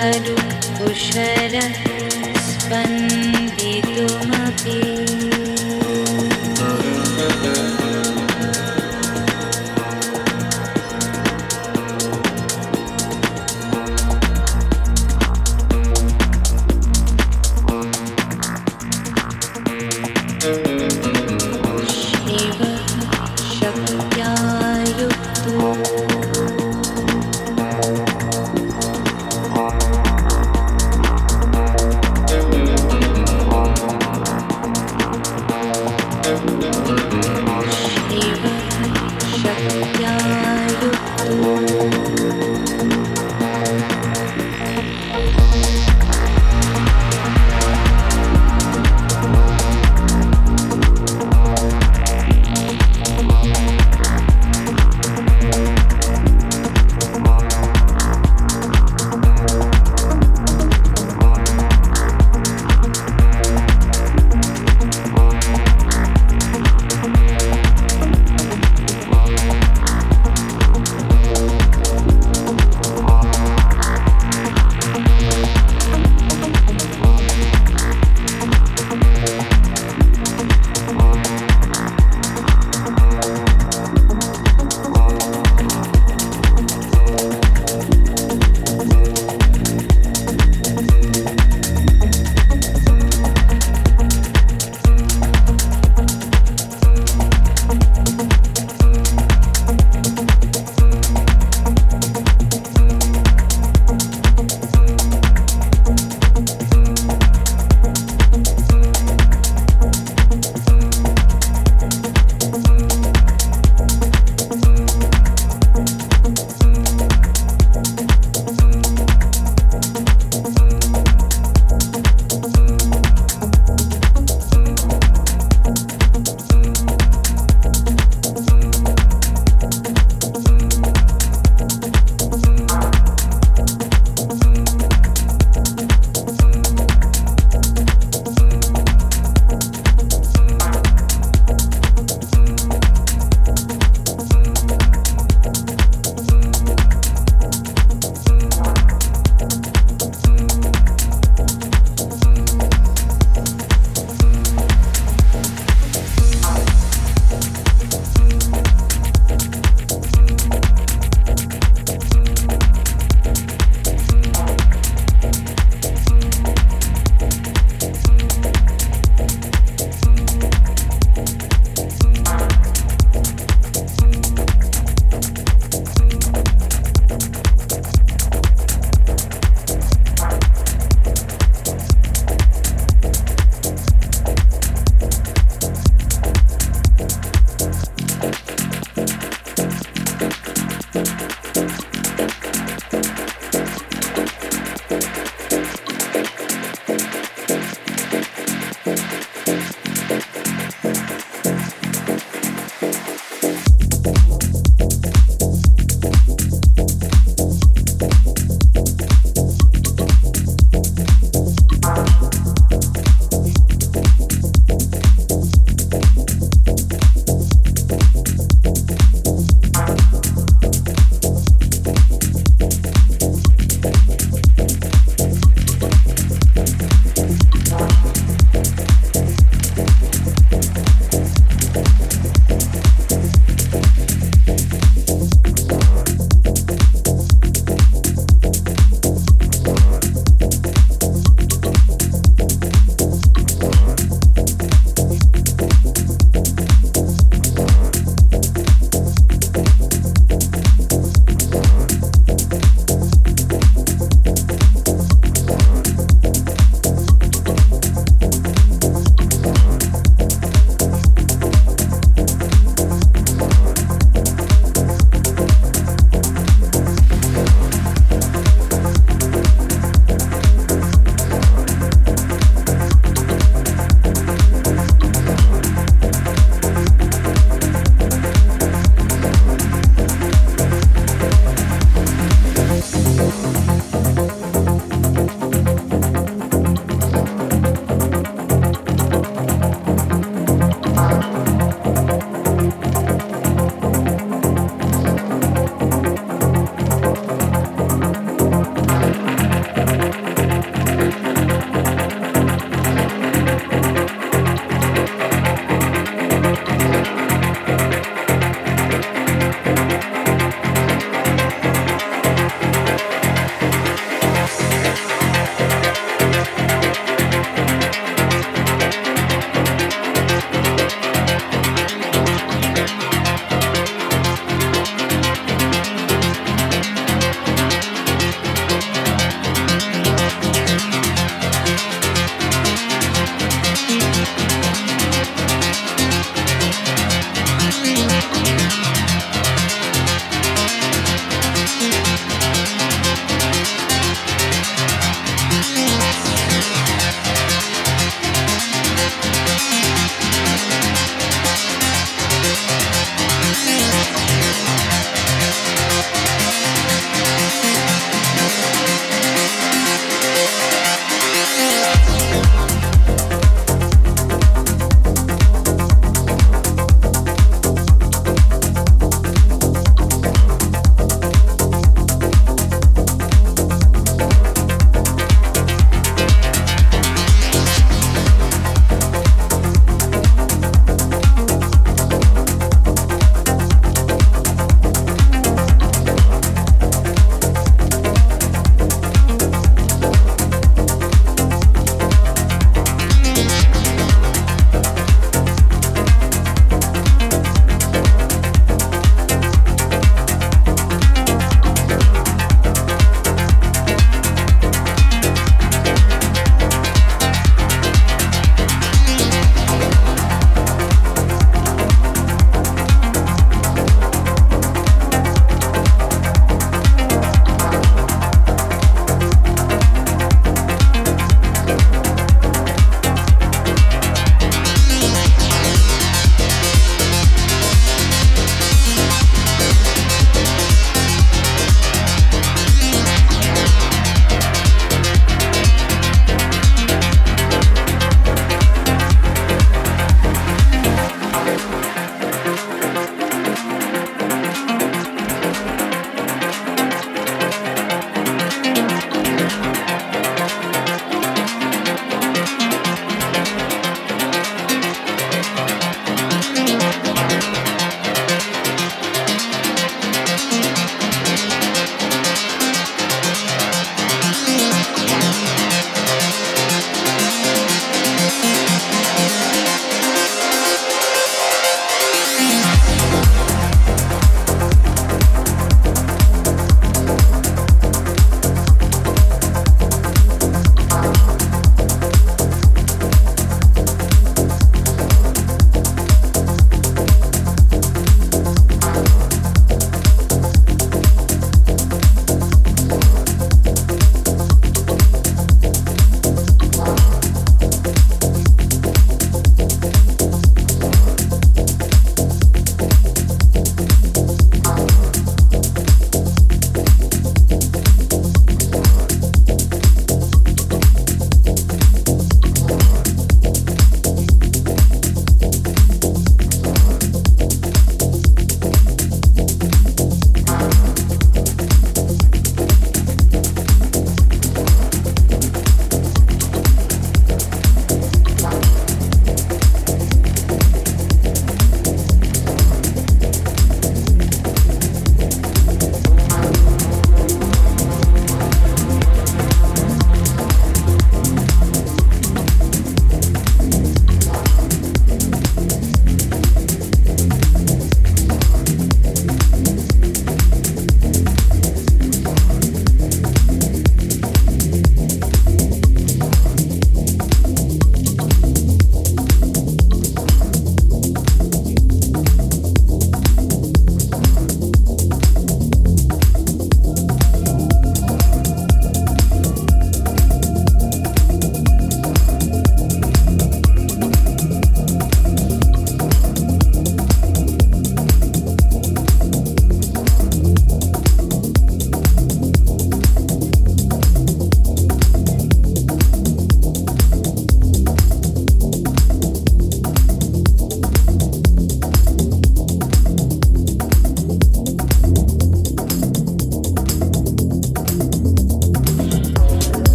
खलु कुशलः स्पन्दितुमपि